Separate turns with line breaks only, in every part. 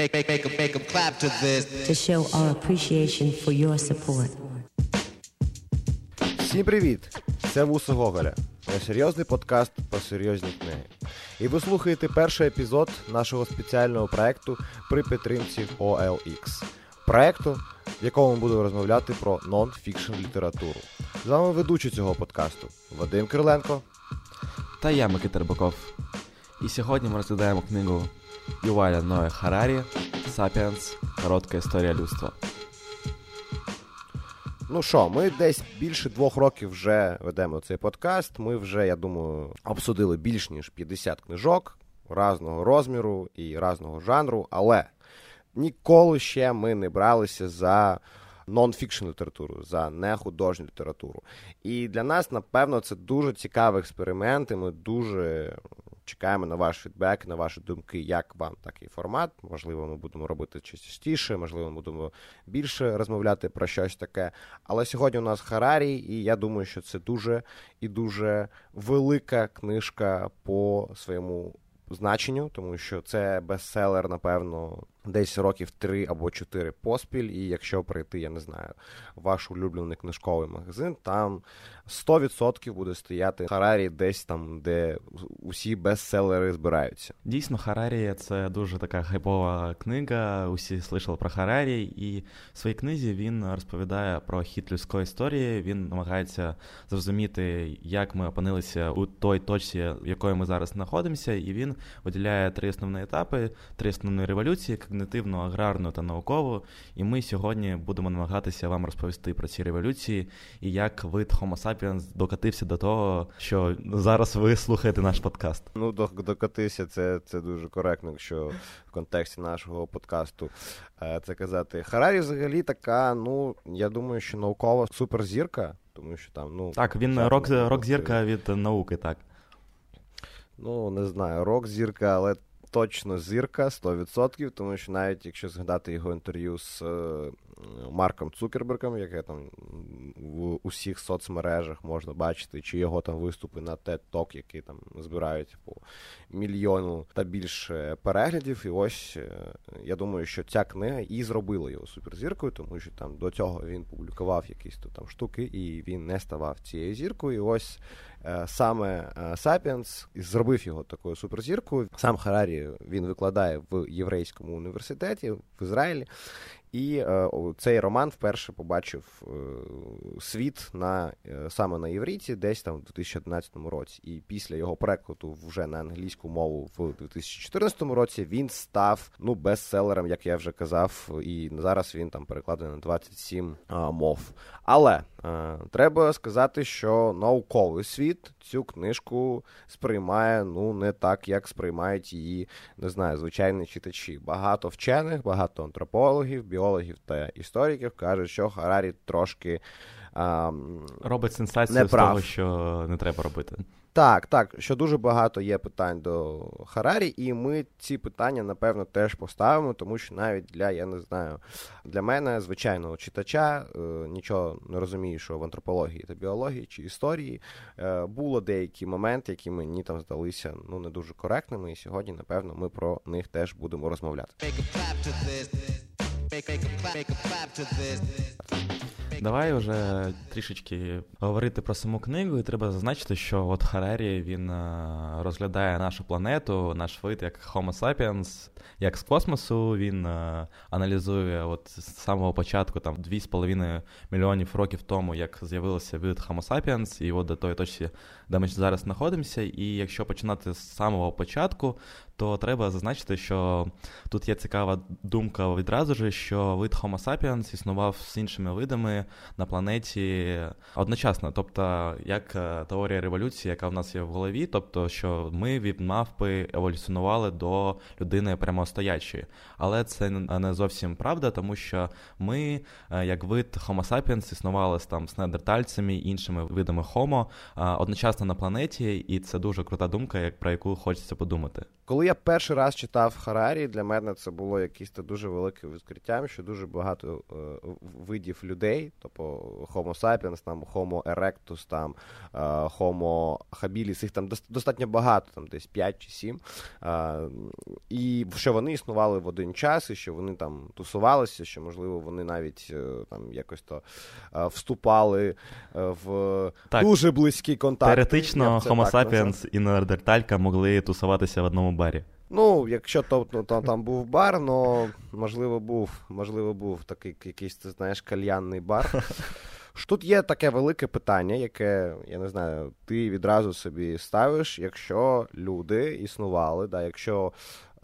Make, make, make 'em- make 'em clap to this.
to show our appreciation for your support.
Всім привіт! Це Вуса Гоголя. Несерйозний подкаст про серйозні книги. І ви слухаєте перший епізод нашого спеціального проекту при підтримці OLX. Проекту, в якому ми будемо розмовляти про нон-фікшн літературу. З вами ведучий цього подкасту Вадим Кириленко.
Та я Микита Рибаков. І сьогодні ми розглядаємо книгу Юваля Ноя Харарі Sapiens Коротка історія людства.
Ну що, ми десь більше двох років вже ведемо цей подкаст. Ми вже, я думаю, обсудили більш ніж 50 книжок разного розміру і разного жанру, але ніколи ще ми не бралися за нон-фікшн літературу, за нехудожню літературу. І для нас, напевно, це дуже цікавий експеримент, і ми дуже чекаємо на ваш фідбек, на ваші думки, як вам такий формат. Можливо, ми будемо робити частіше, можливо, ми будемо більше розмовляти про щось таке. Але сьогодні у нас Харарі, і я думаю, що це дуже і дуже велика книжка по своєму значенню, тому що це бестселер, напевно, десь років три або чотири поспіль. І якщо прийти, я не знаю, ваш улюблений книжковий магазин, там 100% буде стояти Харарі десь там, де усі бестселери збираються.
Дійсно, Харарі це дуже така хайпова книга. Усі слышали про Харарі, і в своїй книзі він розповідає про хід людської історії. Він намагається зрозуміти, як ми опинилися у той точці, в якої ми зараз знаходимося, і він виділяє три основні етапи, три основні революції: когнитивну, аграрну та наукову. І ми сьогодні будемо намагатися вам розповісти про ці революції і як вид Homo sapiens докатився до того, що зараз ви слухаєте наш подкаст.
Ну, до- це, це дуже коректно, якщо в контексті нашого подкасту е, це казати. Харарі взагалі така, ну, я думаю, що наукова суперзірка, тому що там, ну.
Так, він рок рок
зірка
від науки, так.
Ну, не знаю, рок-зірка, але точно зірка 100%, тому що навіть якщо згадати його інтерв'ю з е, Марком Цукербергом, яке там в усіх соцмережах можна бачити, чи його там виступи на TED Talk, які там збирають по мільйону та більше переглядів. І ось е, я думаю, що ця книга і зробила його суперзіркою, тому що там до цього він публікував якісь там штуки, і він не ставав цією зіркою. І ось е, саме Sapiens зробив його такою суперзіркою. Сам Харарі він викладає в єврейському університеті в Ізраїлі. І е, цей роман вперше побачив е, світ на е, саме на івриті, десь там в 2011 році. І після його перекладу вже на англійську мову в 2014 році він став ну бестселером, як я вже казав, і зараз він там перекладений на 27 а, мов. Але треба сказати, що науковий світ цю книжку сприймає ну не так, як сприймають її, не знаю, звичайні читачі. Багато вчених, багато антропологів, біологів та істориків кажуть, що Харарі трошки. А,
Робить сенсацію
Не
з того, що не треба робити.
Так, так, що дуже багато є питань до Харарі, і ми ці питання, напевно, теж поставимо, тому що навіть для, я не знаю, для мене, звичайного читача, е, нічого не розумію, що в антропології та біології чи історії е, було деякі моменти, які мені там здалися ну, не дуже коректними, і сьогодні, напевно, ми про них теж будемо розмовляти.
Make 'em clap to this. Make, make 'em clap, make 'em clap to this.
Давай вже трішечки говорити про саму книгу, і треба зазначити, що от Харарі він е, розглядає нашу планету, наш вид як Homo sapiens, як з космосу. Він е, аналізує от з самого початку, там 2,5 мільйонів років тому, як з'явився вид Homo sapiens, і от до тої точки, де ми зараз знаходимося. І якщо починати з самого початку, то треба зазначити, що тут є цікава думка відразу ж, що вид Homo sapiens існував з іншими видами на планеті одночасно. Тобто, як е, теорія революції, яка в нас є в голові, тобто, що ми від мавпи еволюціонували до людини прямостоячої. Але це не зовсім правда, тому що ми, е, як вид Homo sapiens, існували там з неандертальцями і іншими видами Homo одночасно класна на планеті, і це дуже крута думка, як про яку хочеться подумати.
Коли я перший раз читав Харарі, для мене це було якесь дуже велике відкриттям, що дуже багато е, видів людей, тобто Homo sapiens, там Homo erectus, там е, Homo habilis, їх там достатньо багато, там десь 5 чи 7. Е, і що вони існували в один час, і що вони там тусувалися, що, можливо, вони навіть е, там якось то е, вступали е, в так. дуже близький контакт.
Теоретично Homo sapiens і Неандерталька могли тусуватися в одному барі.
Ну, якщо то, то, то там був бар, ну можливо, був, можливо, був такий якийсь, ти знаєш, кальянний бар. Тут є таке велике питання, яке, я не знаю, ти відразу собі ставиш, якщо люди існували, да, якщо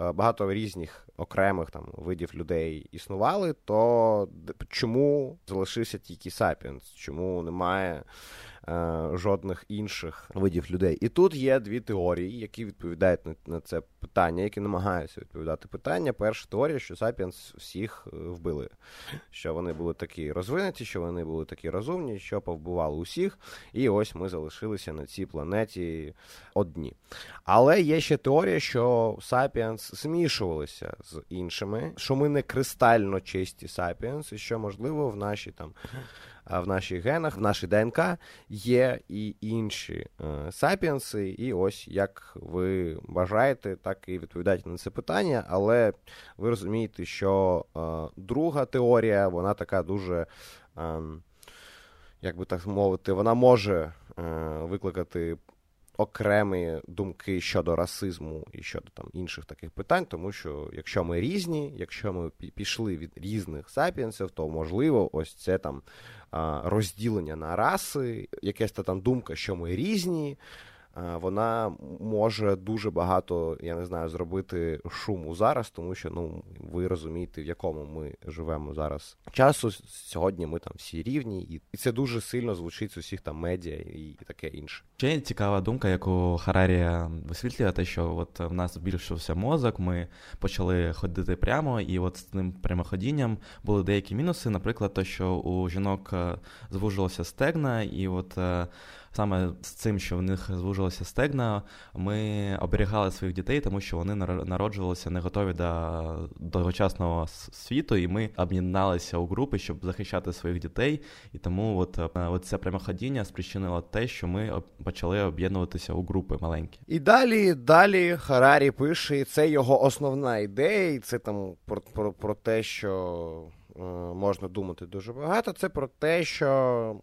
е, багато різних окремих там видів людей існували, то чому залишився тільки Sapiens? Чому немає жодних інших видів людей. І тут є дві теорії, які відповідають на, це питання, які намагаються відповідати питання. Перша теорія, що Sapiens всіх е, вбили, що вони були такі розвинуті, що вони були такі розумні, що повбивали усіх. І ось ми залишилися на цій планеті одні. Але є ще теорія, що Sapiens змішувалися з іншими, що ми не кристально чисті Sapiens, і що можливо в нашій там в наших генах, в нашій ДНК є і інші е, сапіенси. І ось як ви бажаєте, так і відповідаєте на це питання. Але ви розумієте, що е, друга теорія, вона така дуже. Е, як би так мовити, вона може е, викликати окремі думки щодо расизму і щодо там інших таких питань, тому що якщо ми різні, якщо ми пішли від різних сапіенсів, то можливо, ось це там розділення на раси, якась та там думка, що ми різні вона може дуже багато, я не знаю, зробити шуму зараз, тому що ну ви розумієте, в якому ми живемо зараз часу. Сьогодні ми там всі рівні, і це дуже сильно звучить з усіх там медіа і таке інше.
Ще цікава думка, яку Харарія висвітлює, те, що от в нас збільшився мозок, ми почали ходити прямо, і от з цим прямоходінням були деякі мінуси. Наприклад, те, що у жінок е, звужилося стегна, і от е, саме з цим, що в них звужилося стегна, ми оберігали своїх дітей, тому що вони народжувалися не готові до довгочасного світу, і ми об'єдналися у групи, щоб захищати своїх дітей. І тому от, е, от це прямоходіння спричинило те, що ми почали об'єднуватися у групи маленькі.
І далі, далі Харарі пише, і це його основна ідея, і це там про, про, про те, що. Е, можна думати дуже багато. Це про те, що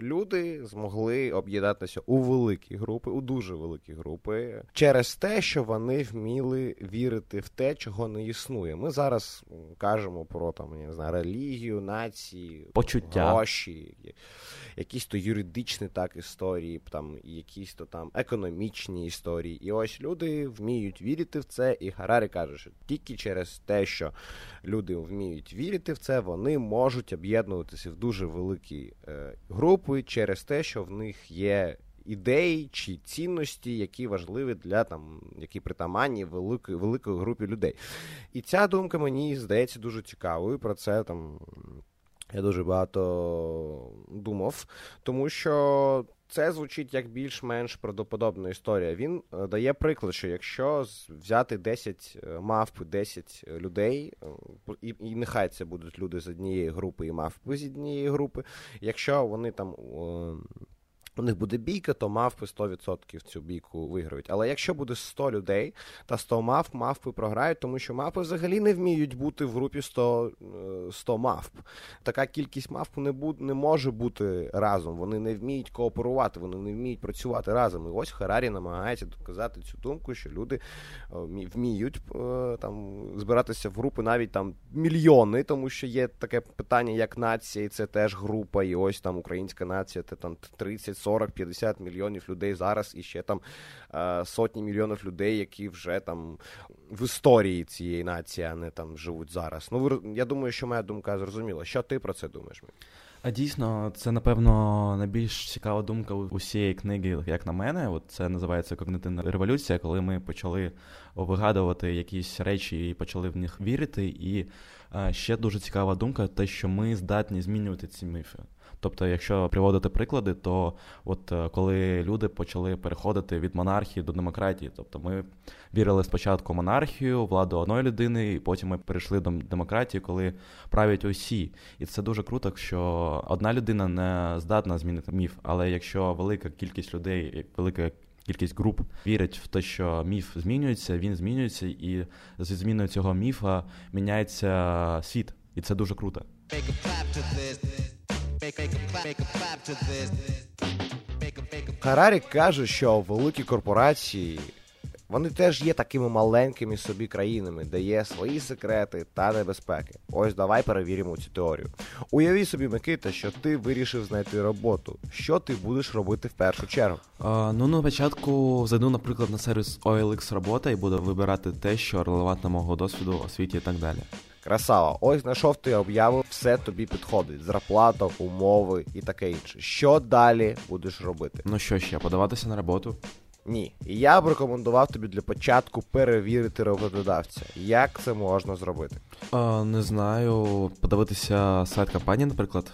люди змогли об'єднатися у великі групи, у дуже великі групи, через те, що вони вміли вірити в те, чого не існує. Ми зараз кажемо про там, я не знаю, релігію, нації,
почуття
гроші, якісь то юридичні так історії, там якісь то там економічні історії. І ось люди вміють вірити в це, і Гарарі каже, що тільки через те, що люди вміють вірити в це, вони можуть об'єднуватися в дуже великі е, групи через те, що в них є. Ідеї чи цінності, які важливі для там, які притаманні великої великої групі людей. І ця думка мені здається дуже цікавою. Про це там я дуже багато думав, тому що це звучить як більш-менш правдоподобна історія. Він е, дає приклад, що якщо взяти 10 е, мавп, 10 людей, е, і і нехай це будуть люди з однієї групи і мавпи з однієї групи, якщо вони там у них буде бійка, то мавпи 100% цю бійку виграють. Але якщо буде 100 людей та 100 мавп, мавпи програють, тому що мавпи взагалі не вміють бути в групі 100 100 е, мавп. Така кількість мавп не буде, не може бути разом. Вони не вміють кооперувати, вони не вміють працювати разом. І ось Харарі намагається доказати цю думку, що люди е, вміють е, там збиратися в групи навіть там мільйони, тому що є таке питання, як нація, і це теж група, і ось там українська нація, це там 30 40-50 мільйонів людей зараз, і ще там е, сотні мільйонів людей, які вже там в історії цієї нації, а не там живуть зараз. Ну, я думаю, що моя думка зрозуміла. Що ти про це думаєш?
А дійсно, це напевно найбільш цікава думка усієї книги, як на мене. От це називається когнитивна революція, коли ми почали вигадувати якісь речі і почали в них вірити. І ще дуже цікава думка, те, що ми здатні змінювати ці міфи. Тобто, якщо приводити приклади, то от е, коли люди почали переходити від монархії до демократії, тобто ми вірили спочатку в монархію, владу одної людини, і потім ми перейшли до демократії, коли правлять усі. І це дуже круто, що одна людина не здатна змінити міф, але якщо велика кількість людей, велика кількість груп вірять в те, що міф змінюється, він змінюється, і зі зміною цього міфа міняється світ, і це дуже круто.
Харарі каже, що великі корпорації. Вони теж є такими маленькими собі країнами, де є свої секрети та небезпеки. Ось давай перевіримо цю теорію. Уяви собі, Микита, що ти вирішив знайти роботу. Що ти будеш робити в першу чергу?
А, ну, на початку зайду, наприклад, на сервіс OLX робота і буду вибирати те, що релевантно мого досвіду, освіті і так далі.
Красава, ось знайшов ти об'яву, все тобі підходить. Зарплата, умови і таке інше. Що далі будеш робити?
Ну що ще, подаватися на роботу?
Ні. Я б рекомендував тобі для початку перевірити роботодавця. Як це можна зробити?
А, не знаю, подивитися сайт компанії, наприклад.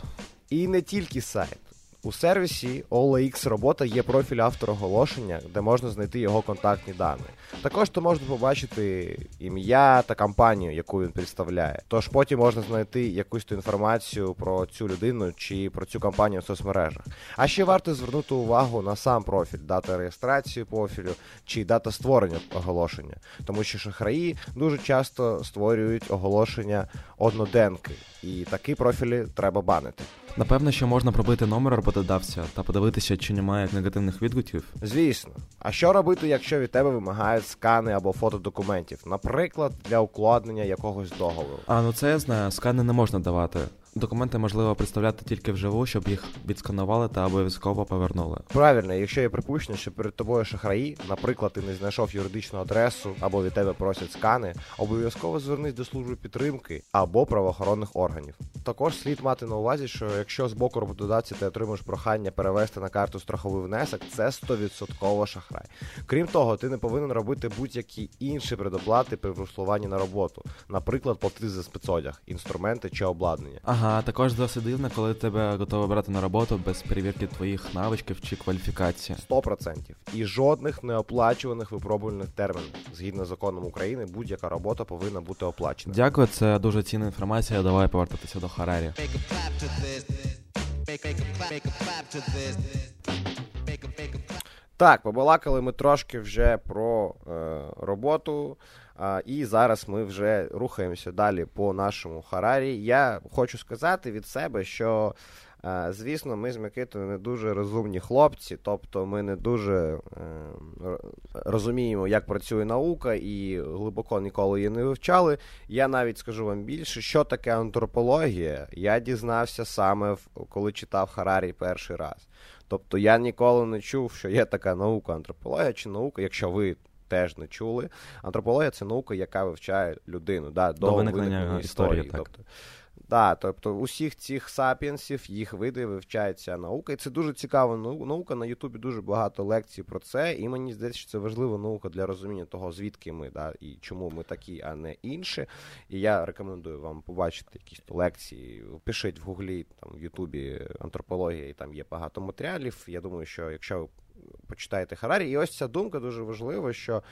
І не тільки сайт. У сервісі OLX робота є профіль автора оголошення, де можна знайти його контактні дані. Також то можна побачити ім'я та компанію, яку він представляє. Тож потім можна знайти якусь ту інформацію про цю людину чи про цю компанію в соцмережах. А ще варто звернути увагу на сам профіль, дата реєстрації профілю чи дата створення оголошення, тому що шахраї дуже часто створюють оголошення одноденки, і такі профілі треба банити.
Напевно, що можна пробити номер роботодавця та подивитися, чи немає негативних відгуків.
Звісно. А що робити, якщо від тебе вимагають скани або фото документів, наприклад, для укладення якогось договору?
А, ну це я знаю, скани не можна давати. Документи можливо представляти тільки вживу, щоб їх відсканували та обов'язково повернули.
Правильно, якщо є припущення, що перед тобою шахраї, наприклад, ти не знайшов юридичну адресу або від тебе просять скани, обов'язково звернись до служби підтримки або правоохоронних органів. Також слід мати на увазі, що якщо з боку роботодавця ти отримаєш прохання перевести на карту страховий внесок, це 100% шахрай. Крім того, ти не повинен робити будь-які інші предоплати при влаштуванні на роботу, наприклад, платити за спецодяг, інструменти чи обладнання.
Ага, також досить дивно, коли тебе готові брати на роботу без перевірки твоїх навичків чи кваліфікації.
100%. І жодних неоплачуваних випробувальних термінів. Згідно з законом України, будь-яка робота повинна бути оплачена.
Дякую, це дуже цінна інформація. Давай повертатися до Харарі.
Так, побалакали ми трошки вже про е, роботу, а, і зараз ми вже рухаємося далі по нашому Харарі. Я хочу сказати від себе, що. е, Звісно, ми з Микитою не дуже розумні хлопці, тобто ми не дуже е, розуміємо, як працює наука, і глибоко ніколи її не вивчали. Я навіть скажу вам більше, що таке антропологія. Я дізнався саме в- коли читав Харарі перший раз. Тобто я ніколи не чув, що є така наука антропологія чи наука, якщо ви теж не чули. Антропологія це наука, яка вивчає людину да, до,
До виникнення історії, так.
Тобто, да, тобто усіх цих сапіенсів, їх види вивчається наука. І це дуже цікава наука. На Ютубі дуже багато лекцій про це. І мені здається, що це важлива наука для розуміння того, звідки ми, да, і чому ми такі, а не інші. І я рекомендую вам побачити якісь лекції. Пишіть в гуглі, там в Ютубі антропологія, і там є багато матеріалів. Я думаю, що якщо ви почитаєте Харарі, і ось ця думка дуже важлива, що е,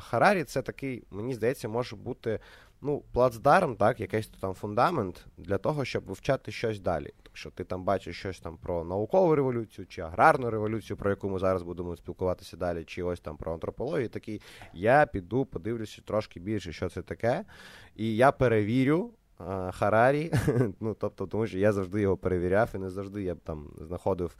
Харарі це такий, мені здається, може бути ну, плацдарм, так, якийсь там фундамент для того, щоб вивчати щось далі. Якщо ти там бачиш щось там про наукову революцію чи аграрну революцію, про яку ми зараз будемо спілкуватися далі, чи ось там про антропологію, такий я піду, подивлюся трошки більше, що це таке, і я перевірю. А, Харарі, ну тобто, тому що я завжди його перевіряв, і не завжди я б там знаходив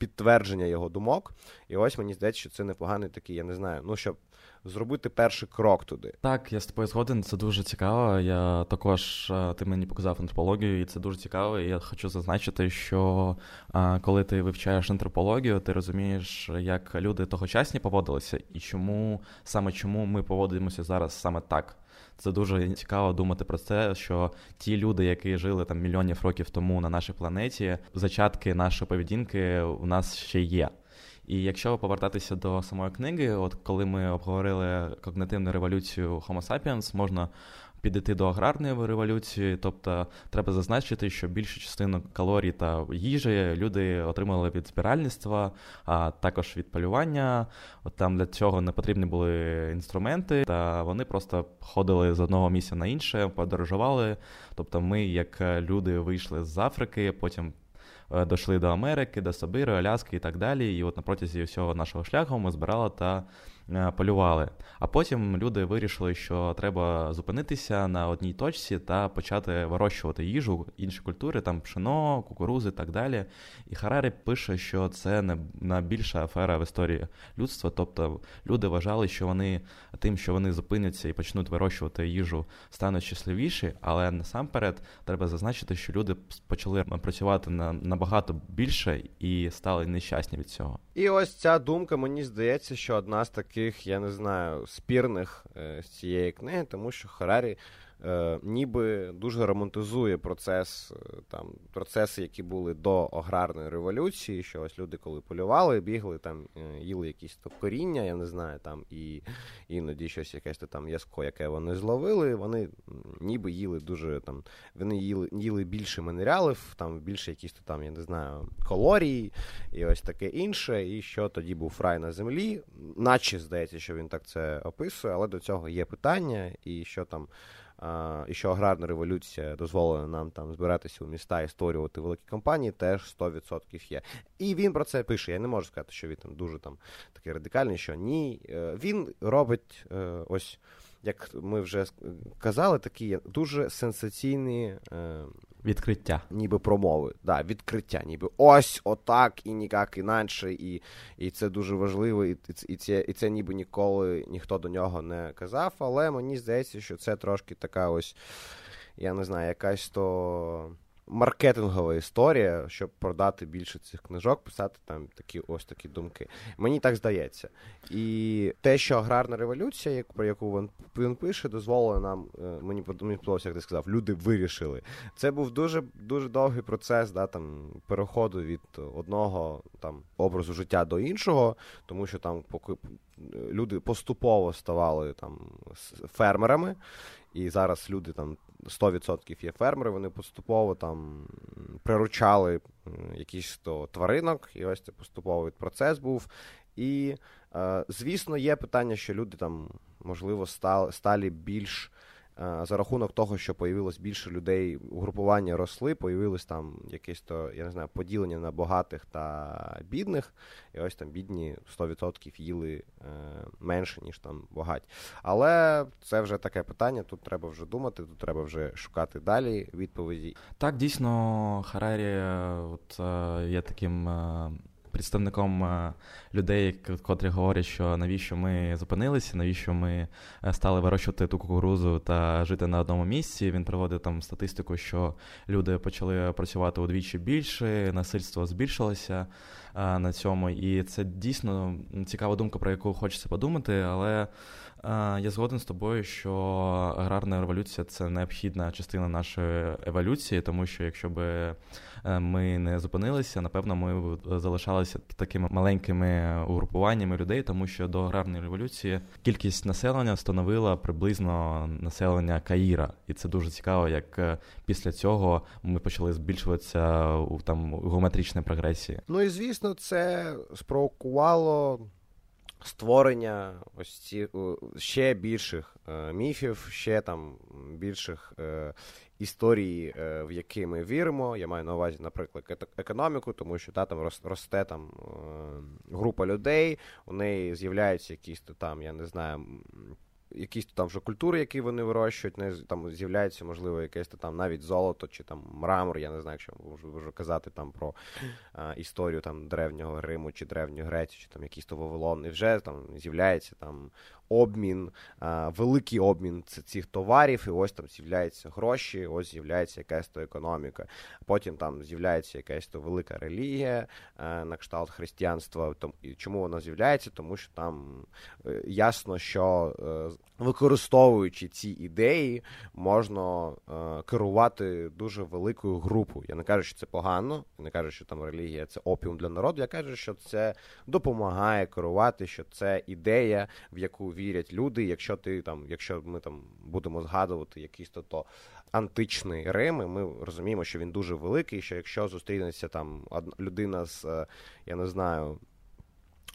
підтвердження його думок. І ось мені здається, що це непоганий такий, я не знаю, ну щоб зробити перший крок туди.
Так, я з тобою згоден, це дуже цікаво. Я також е, ти мені показав антропологію, і це дуже цікаво. І Я хочу зазначити, що е, коли ти вивчаєш антропологію, ти розумієш, як люди тогочасні поводилися, і чому саме чому ми поводимося зараз саме так. Це дуже цікаво думати про це, що ті люди, які жили там мільйонів років тому на нашій планеті, зачатки нашої поведінки у нас ще є. І якщо повертатися до самої книги, от коли ми обговорили когнитивну революцію Homo sapiens, можна підійти до аграрної революції, тобто треба зазначити, що більшу частину калорій та їжі люди отримали від збиральництва, а також від полювання. Там для цього не потрібні були інструменти, та вони просто ходили з одного місця на інше, подорожували. Тобто, ми, як люди, вийшли з Африки, потім. Е, дійшли до Америки, до Сибиру, Аляски і так далі. І от на протязі всього нашого шляху ми збирали та полювали. А потім люди вирішили, що треба зупинитися на одній точці та почати вирощувати їжу, інші культури, там пшено, кукурузи і так далі. І Харарі пише, що це не найбільша афера в історії людства. Тобто люди вважали, що вони тим, що вони зупиняться і почнуть вирощувати їжу, стануть щасливіші, але насамперед треба зазначити, що люди почали працювати на набагато більше і стали нещасні від цього.
І ось ця думка, мені здається, що одна з таких, я не знаю, спірних е, з цієї книги, тому що Харарі ніби дуже романтизує процес, е, там, процеси, які були до аграрної революції, що ось люди, коли полювали, бігли, там, е, їли якісь то коріння, я не знаю, там, і іноді щось якесь то там язко, яке вони зловили, вони ніби їли дуже там, вони їли їли більше мінералів, там більше якісь то там, я не знаю, калорій і ось таке інше. І що тоді був рай на землі, наче здається, що він так це описує, але до цього є питання, і що там що аграрна революція дозволила нам там збиратися у міста і створювати великі компанії, теж 100% є. І він про це пише. Я не можу сказати, що він там дуже там такий радикальний, що ні. Е, він робить е, ось як ми вже казали, такі дуже сенсаційні е,
відкриття,
ніби промови. Да, Відкриття, ніби ось отак і ніяк інакше, і і це дуже важливо, і і, це і це ніби ніколи ніхто до нього не казав. Але мені здається, що це трошки така ось, я не знаю, якась то маркетингова історія, щоб продати більше цих книжок, писати там такі ось такі думки. Мені так здається. І те, що аграрна революція, про яку він пише, дозволила нам. Е, мені мені як ти сказав, люди вирішили. Це був дуже дуже довгий процес, да, там переходу від одного там образу життя до іншого, тому що там поки люди поступово ставали там фермерами. І зараз люди там 100% є фермери, вони поступово там приручали якісь то тваринок, і ось це поступовий процес був. І, е, звісно, є питання, що люди там, можливо, стали, більш за рахунок того, що появилось більше людей, угрупування росли, появилось там якесь то, я не знаю, поділення на багатих та бідних. І ось там бідні 100% їли е, менше, ніж там багаті. Але це вже таке питання. Тут треба вже думати, тут треба вже шукати далі відповіді.
Так, дійсно, Харарі е, от, є таким представником е, людей, котрі говорять, що навіщо ми зупинилися, навіщо ми е, стали вирощувати ту кукурузу та жити на одному місці. Він проводив там статистику, що люди почали працювати удвічі більше, насильство збільшилося е, на цьому. І це дійсно цікава думка, про яку хочеться подумати, але. Я згоден з тобою, що аграрна революція це необхідна частина нашої еволюції, тому що якщо би Е, ми не зупинилися. Напевно, ми залишалися такими маленькими угрупуваннями людей, тому що до аграрної революції кількість населення становила приблизно населення Каїра, і це дуже цікаво, як е, після цього ми почали збільшуватися у там геометричній прогресії.
Ну і звісно, це спровокувало. Створення ось ці ще більших е, міфів, ще там більших е, історії, е, в які ми віримо. Я маю на увазі, наприклад, економіку, тому що та, там росте там е, група людей, у неї з'являються якісь там, я не знаю якісь там вже культури, які вони вирощують, не там з'являється, можливо, якесь там навіть золото чи там мрамор. Я не знаю, якщо можу казати там про а, історію там древнього Риму чи древньої Греції, чи там якісь то Вавилон, і вже там з'являється там обмін, великий обмін цих товарів, і ось там з'являються гроші, ось з'являється якась то економіка. Потім там з'являється якась то велика релігія а, на кшталт християнства. І чому вона з'являється? Тому що там е, ясно, що е, використовуючи ці ідеї, можна е, керувати дуже великою групою. Я не кажу, що це погано, я не кажу, що там релігія це опіум для народу. Я кажу, що це допомагає керувати, що це ідея, в яку вірять люди. Якщо ти там, якщо ми там будемо згадувати якийсь то то античний Рим, і ми розуміємо, що він дуже великий. Що якщо зустрінеться там людина з е, я не знаю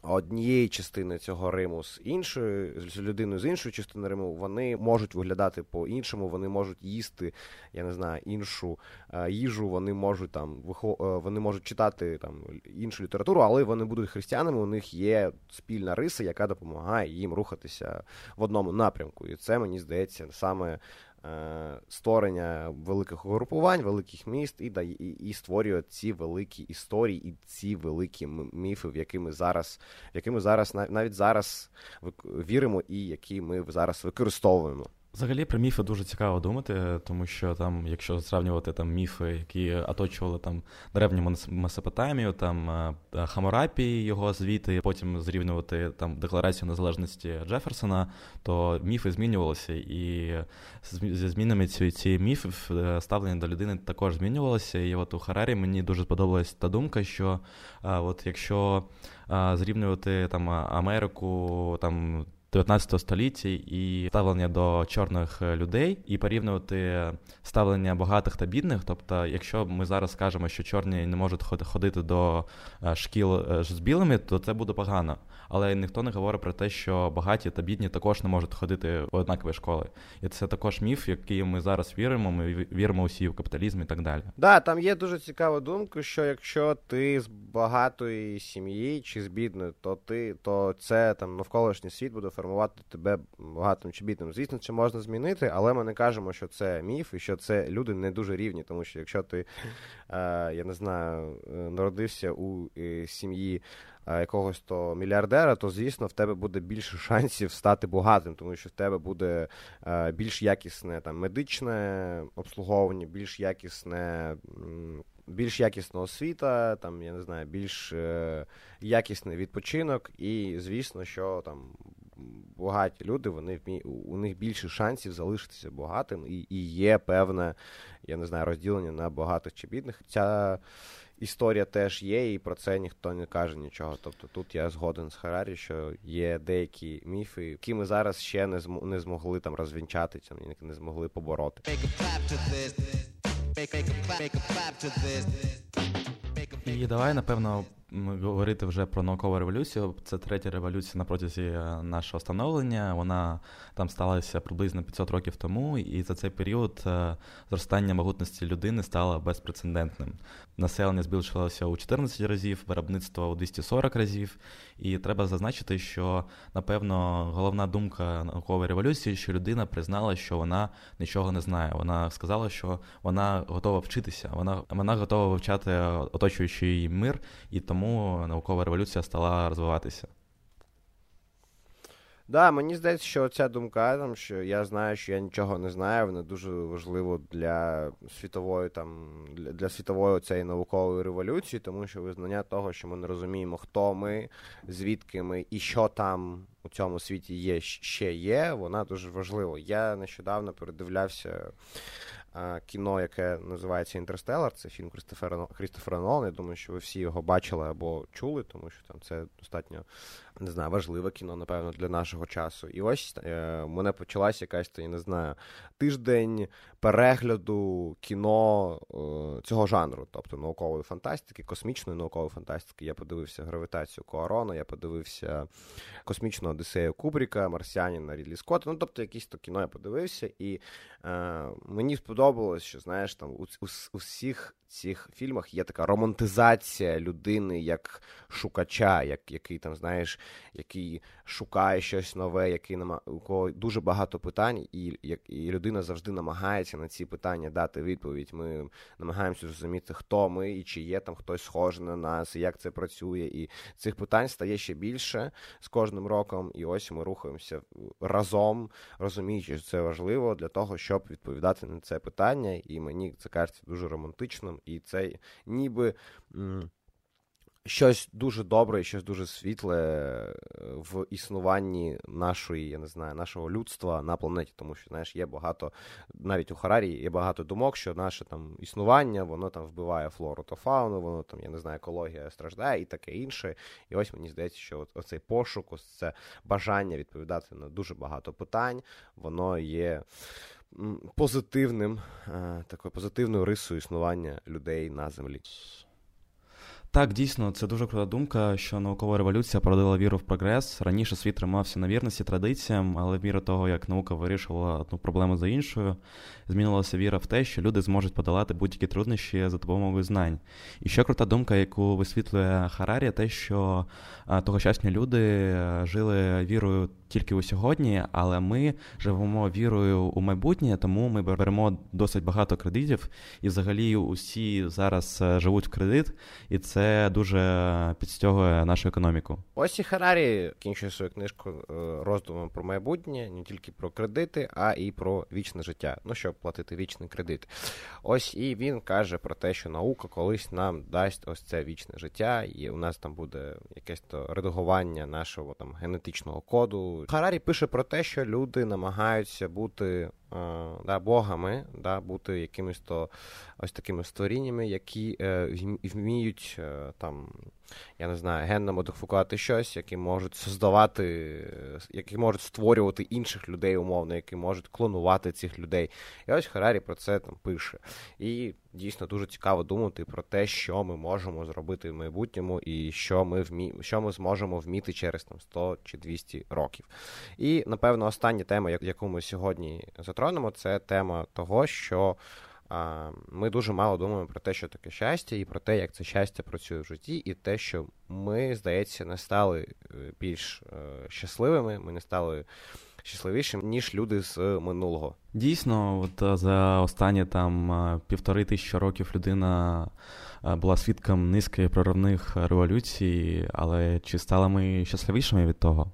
однієї частини цього Риму з іншою, з людиною з іншої частини Риму, вони можуть виглядати по-іншому, вони можуть їсти, я не знаю, іншу е, їжу, вони можуть там вихо... Е, вони можуть читати там іншу літературу, але вони будуть християнами. У них є спільна риса, яка допомагає їм рухатися в одному напрямку. І це мені здається саме створення великих угрупувань, великих міст і і, і створює ці великі історії і ці великі міфи, в які ми зараз, в які ми зараз навіть зараз віримо, і які ми зараз використовуємо.
Взагалі про міфи дуже цікаво думати, тому що там, якщо сравнювати там міфи, які оточували там древню Месопотамію, там е, Хамурапі, його звіти, потім зрівнювати там Декларацію незалежності Джеферсона, то міфи змінювалися, і зі змінами цієї міфи е, ставлення до людини також змінювалося. І от у Харарі мені дуже сподобалась та думка, що от якщо зрівнювати там Америку там 19 столітті і ставлення до чорних е, людей, і порівнювати ставлення багатих та бідних. Тобто, якщо ми зараз скажемо, що чорні не можуть ходити до е, шкіл е, з білими, то це буде погано. Але ніхто не говорить про те, що багаті та бідні також не можуть ходити в однакові школи. І це також міф, який ми зараз віримо. Ми віримо усі в капіталізм і так далі.
Да, там є дуже цікава думка, що якщо ти з багатої сім'ї чи з бідної, то ти то це там навколишній світ буде формувати формувати тебе багатим чи бідним. Звісно, це можна змінити, але ми не кажемо, що це міф і що це люди не дуже рівні, тому що якщо ти, е, я не знаю, е, народився у е, сім'ї. Якогось то мільярдера, то звісно в тебе буде більше шансів стати багатим, тому що в тебе буде більш якісне там медичне обслуговування, більш якісне більш якісна освіта, там, я не знаю, більш якісний відпочинок, і звісно, що там багаті люди, вони вмі... у них більше шансів залишитися багатим, і і є певне, я не знаю, розділення на багатих чи бідних. Ця історія теж є, і про це ніхто не каже нічого. Тобто тут я згоден з Харарі, що є деякі міфи, які ми зараз ще не зм... не змогли там розвінчати, не змогли побороти.
І давай, напевно, говорити вже про наукову революцію. Це третя революція на протязі е, нашого становлення. Вона там сталася приблизно 500 років тому, і за цей період е, зростання могутності людини стало безпрецедентним. Населення збільшилося у 14 разів, виробництво у 240 разів. І треба зазначити, що напевно головна думка наукової революції, що людина признала, що вона нічого не знає. Вона сказала, що вона готова вчитися, вона вона готова вивчати оточуючий мир, і тому наукова революція стала розвиватися.
Да, мені здається, що ця думка, там, що я знаю, що я нічого не знаю, вона дуже важлива для світової там, для, світової цієї наукової революції, тому що визнання того, що ми не розуміємо, хто ми, звідки ми і що там у цьому світі є ще є, вона дуже важлива. Я нещодавно передивлявся а, кіно, яке називається Інтерстеллар. Це фільм Крістофера Крістофера Нолана. Я думаю, що ви всі його бачили або чули, тому що там це достатньо не знаю, важливе кіно, напевно, для нашого часу. І ось е, мене почалася якась, я не знаю, тиждень перегляду кіно е, цього жанру, тобто наукової фантастики, космічної наукової фантастики. Я подивився гравітацію Коарона, я подивився космічну Одіссею Кубріка, Марсіаніна Рідлі Скотта. Ну, тобто, якісь то кіно я подивився, і е, мені сподобалось, що знаєш, там у, у, у всіх цих фільмах є така романтизація людини як шукача, як який там, знаєш, який шукає щось нове, який нема у кого дуже багато питань, і і людина завжди намагається на ці питання дати відповідь. Ми намагаємося зрозуміти, хто ми і чи є там хтось схожий на нас, і як це працює. І цих питань стає ще більше з кожним роком. І ось ми рухаємося разом, розуміючи, що це важливо для того, щоб відповідати на це питання. І мені це кажеться дуже романтичним, і це ніби щось дуже добре щось дуже світле е, в існуванні нашої, я не знаю, нашого людства на планеті, тому що знаєш, є багато, навіть у Харарі є багато думок, що наше там існування, воно там вбиває флору та фауну, воно там, я не знаю, екологія страждає і таке інше. І ось мені здається, що оцей пошук, ось це бажання відповідати на дуже багато питань, воно є. Позитивним, е, такою позитивною рисою існування людей на землі.
Так, дійсно, це дуже крута думка, що наукова революція породила віру в прогрес. Раніше світ тримався на вірності традиціям, але в міру того, як наука вирішувала одну проблему за іншою, змінилася віра в те, що люди зможуть подолати будь-які труднощі за допомогою знань. І ще крута думка, яку висвітлює Харарі, те, що тогочасні люди жили вірою тільки у сьогодні, але ми живемо вірою у майбутнє, тому ми беремо досить багато кредитів, і взагалі усі зараз живуть в кредит, і це дуже підстягує нашу економіку.
Ось і Харарі кінчує свою книжку е, роздумом про майбутнє, не тільки про кредити, а і про вічне життя. Ну щоб платити вічний кредит. Ось і він каже про те, що наука колись нам дасть ось це вічне життя, і у нас там буде якесь то редагування нашого там генетичного коду. Харарі пише про те, що люди намагаються бути да, богами, да, бути якимись то ось такими створіннями, які е, вміють е, там, я не знаю, генно модифікувати щось, які можуть создавати, які можуть створювати інших людей умовно, які можуть клонувати цих людей. І ось Харарі про це там пише. І дійсно дуже цікаво думати про те, що ми можемо зробити в майбутньому, і що ми вмі... що ми зможемо вміти через там 100 чи 200 років. І напевно остання тема, яку ми сьогодні затронемо, це тема того, що. Ми дуже мало думаємо про те, що таке щастя, і про те, як це щастя працює в житті, і те, що ми, здається, не стали е, більш е, щасливими, ми не стали щасливішим, ніж люди з минулого.
Дійсно, от е, за останні там півтори тисячі років людина була свідком низки проривних революцій, але чи стали ми щасливішими від того?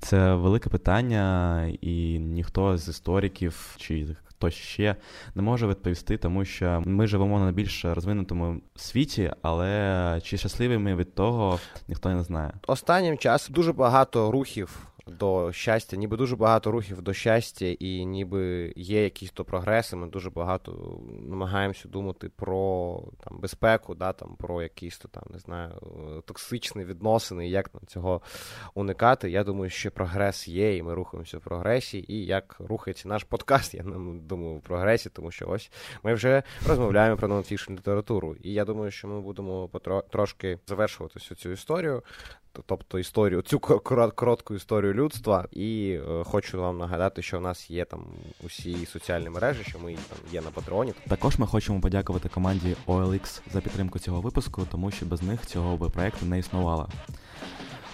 Це велике питання, і ніхто з істориків чи хто ще не може відповісти, тому що ми живемо на більш розвинутому світі, але чи щасливі ми від того, ніхто не знає.
Останнім часом дуже багато рухів до щастя, ніби дуже багато рухів до щастя, і ніби є якісь то прогреси. Ми дуже багато намагаємося думати про там безпеку, да, там про якісь то там не знаю токсичні відносини, як нам цього уникати. Я думаю, що прогрес є, і ми рухаємося в прогресі. І як рухається наш подкаст, я думаю, в прогресі, тому що ось ми вже розмовляємо про нонфішн літературу. І я думаю, що ми будемо потро трошки завершувати всю цю історію тобто історію, цю коротку історію людства. І е, хочу вам нагадати, що в нас є там усі соціальні мережі, що ми там є на патреоні.
Також ми хочемо подякувати команді OLX за підтримку цього випуску, тому що без них цього би проекту не існувало.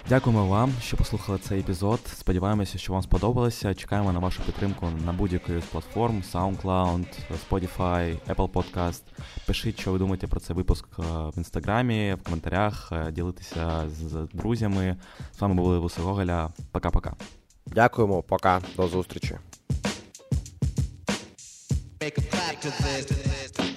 Дякуємо вам, що послухали цей епізод. Сподіваємося, що вам сподобалося. Чекаємо на вашу підтримку на будь-якої з платформ: SoundCloud, Spotify, Apple Podcast. Пишіть, що ви думаєте про цей випуск е, в інстаграмі, в коментарях, е, ділитися з друзями. З вами були Вуси Гоголя. Пока-пока.
Дякуємо, пока, до зустрічі. Make a clap to this.